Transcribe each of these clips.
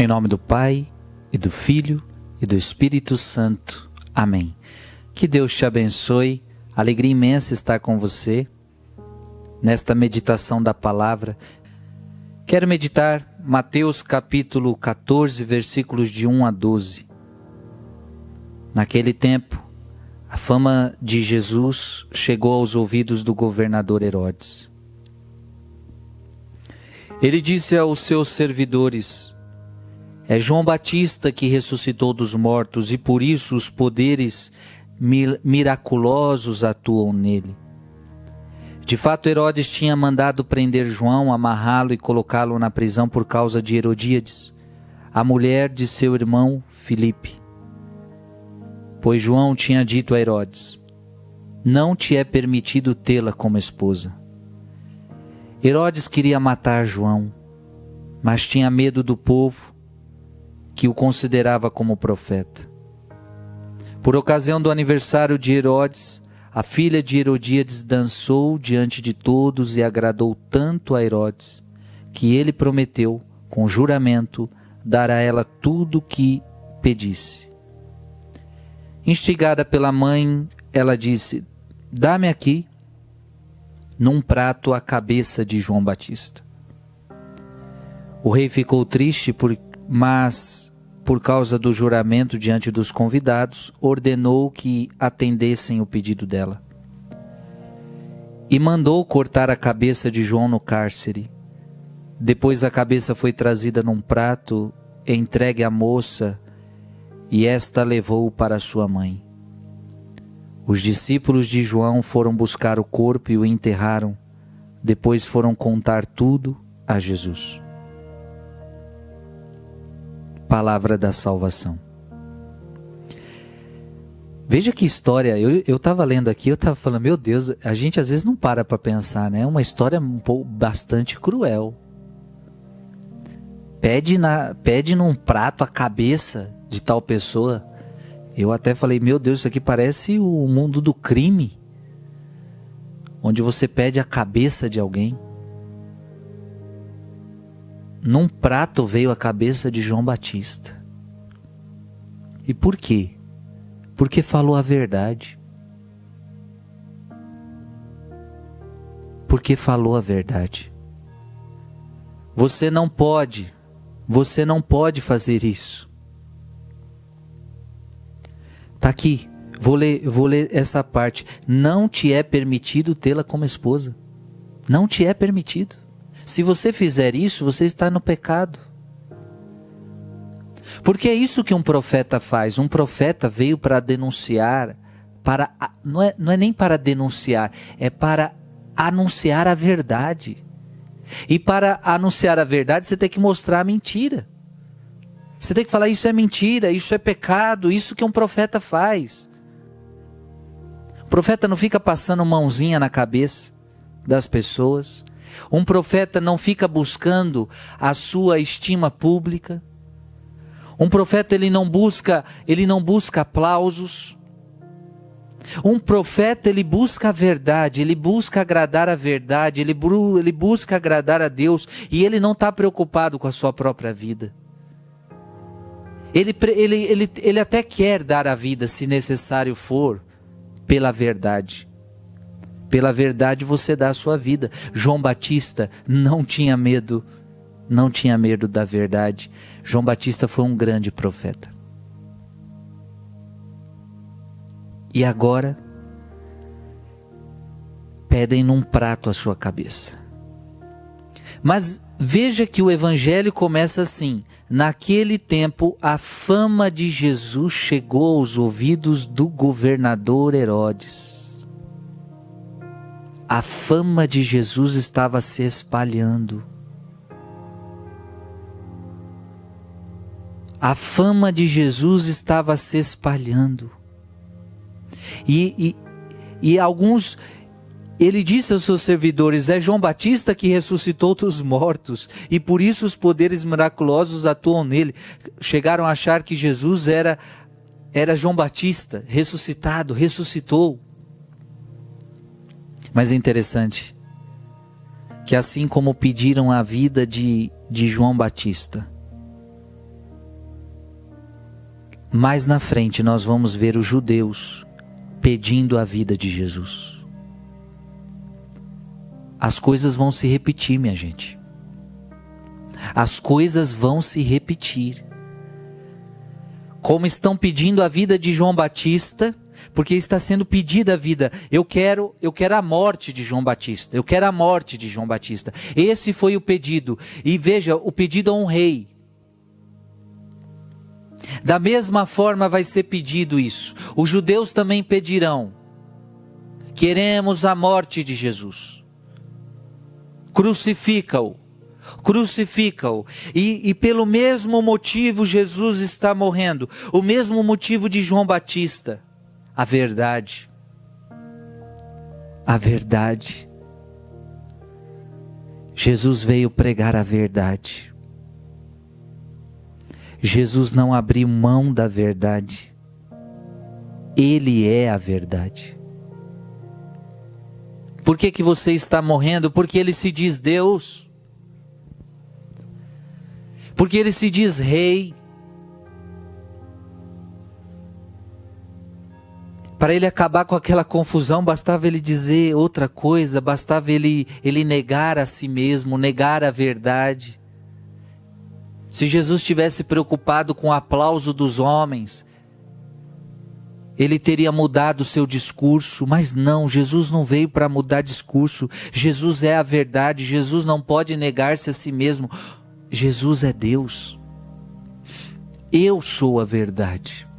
Em nome do Pai, e do Filho, e do Espírito Santo. Amém. Que Deus te abençoe. Alegria imensa estar com você nesta meditação da palavra. Quero meditar Mateus capítulo 14, versículos de 1 a 12. Naquele tempo, a fama de Jesus chegou aos ouvidos do governador Herodes. Ele disse aos seus servidores: É João Batista que ressuscitou dos mortos e por isso os poderes miraculosos atuam nele. De fato, Herodes tinha mandado prender João, amarrá-lo e colocá-lo na prisão por causa de Herodíades, a mulher de seu irmão Filipe pois João tinha dito a Herodes: Não te é permitido tê-la como esposa. Herodes queria matar João, mas tinha medo do povo que o considerava como profeta. Por ocasião do aniversário de Herodes, a filha de Herodíades dançou diante de todos e agradou tanto a Herodes, que ele prometeu, com juramento, dar a ela tudo o que pedisse. Instigada pela mãe, ela disse: Dá-me aqui, num prato, a cabeça de João Batista. O rei ficou triste, por, mas, por causa do juramento diante dos convidados, ordenou que atendessem o pedido dela. E mandou cortar a cabeça de João no cárcere. Depois a cabeça foi trazida num prato, entregue à moça e esta levou-o para sua mãe. Os discípulos de João foram buscar o corpo e o enterraram. Depois foram contar tudo a Jesus. Palavra da salvação. Veja que história, eu estava lendo aqui, eu estava falando, meu Deus, a gente às vezes não para para pensar, né? É uma história um pouco, bastante cruel. Pede, na, pede num prato a cabeça de tal pessoa. Eu até falei, meu Deus, isso aqui parece o mundo do crime, onde você pede a cabeça de alguém. Num prato veio a cabeça de João Batista. E por quê? Porque falou a verdade. Porque falou a verdade. Você não pode, você não pode fazer isso. Tá aqui. Vou ler, vou ler essa parte. Não te é permitido tê-la como esposa. Não te é permitido. Se você fizer isso, você está no pecado. Porque é isso que um profeta faz. Um profeta veio para denunciar, para não é, não é nem para denunciar, é para anunciar a verdade. E para anunciar a verdade, você tem que mostrar a mentira. Você tem que falar: isso é mentira, isso é pecado, isso que um profeta faz. O profeta não fica passando mãozinha na cabeça das pessoas. Um profeta não fica buscando a sua estima pública. Um profeta ele não busca, ele não busca aplausos. Um profeta ele busca a verdade, ele busca agradar a verdade, ele, ele busca agradar a Deus e ele não está preocupado com a sua própria vida. Ele, ele, ele, ele até quer dar a vida, se necessário for, pela verdade. Pela verdade você dá a sua vida. João Batista não tinha medo, não tinha medo da verdade. João Batista foi um grande profeta. E agora, pedem num prato a sua cabeça. Mas veja que o evangelho começa assim: Naquele tempo, a fama de Jesus chegou aos ouvidos do governador Herodes. A fama de Jesus estava se espalhando. A fama de Jesus estava se espalhando. E, e, e alguns ele disse aos seus servidores: É João Batista que ressuscitou dos mortos, e por isso os poderes miraculosos atuam nele. Chegaram a achar que Jesus era era João Batista, ressuscitado, ressuscitou. Mas é interessante que assim como pediram a vida de, de João Batista, mais na frente nós vamos ver os judeus pedindo a vida de Jesus. As coisas vão se repetir, minha gente. As coisas vão se repetir. Como estão pedindo a vida de João Batista, porque está sendo pedida a vida. Eu quero, eu quero a morte de João Batista. Eu quero a morte de João Batista. Esse foi o pedido. E veja, o pedido a um rei. Da mesma forma vai ser pedido isso. Os judeus também pedirão: Queremos a morte de Jesus. Crucifica-o. Crucifica-o. E, e pelo mesmo motivo Jesus está morrendo. O mesmo motivo de João Batista. A verdade. A verdade. Jesus veio pregar a verdade. Jesus não abriu mão da verdade. Ele é a verdade. Por que, que você está morrendo? Porque ele se diz Deus. Porque ele se diz Rei. Para ele acabar com aquela confusão, bastava ele dizer outra coisa, bastava ele, ele negar a si mesmo, negar a verdade. Se Jesus tivesse preocupado com o aplauso dos homens, ele teria mudado o seu discurso, mas não, Jesus não veio para mudar discurso. Jesus é a verdade, Jesus não pode negar-se a si mesmo. Jesus é Deus. Eu sou a verdade.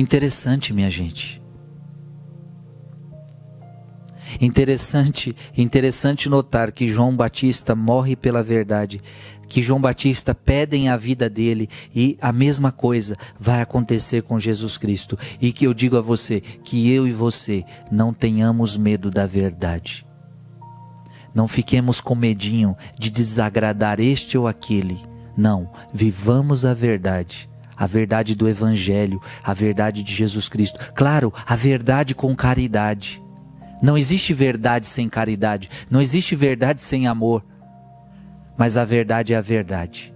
Interessante, minha gente. Interessante, interessante notar que João Batista morre pela verdade, que João Batista pedem a vida dele e a mesma coisa vai acontecer com Jesus Cristo. E que eu digo a você que eu e você não tenhamos medo da verdade. Não fiquemos com medinho de desagradar este ou aquele. Não, vivamos a verdade a verdade do Evangelho, a verdade de Jesus Cristo. Claro, a verdade com caridade. Não existe verdade sem caridade, não existe verdade sem amor. Mas a verdade é a verdade.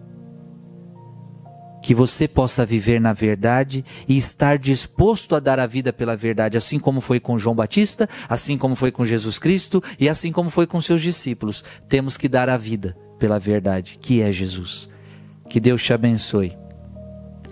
Que você possa viver na verdade e estar disposto a dar a vida pela verdade, assim como foi com João Batista, assim como foi com Jesus Cristo e assim como foi com seus discípulos. Temos que dar a vida pela verdade, que é Jesus. Que Deus te abençoe.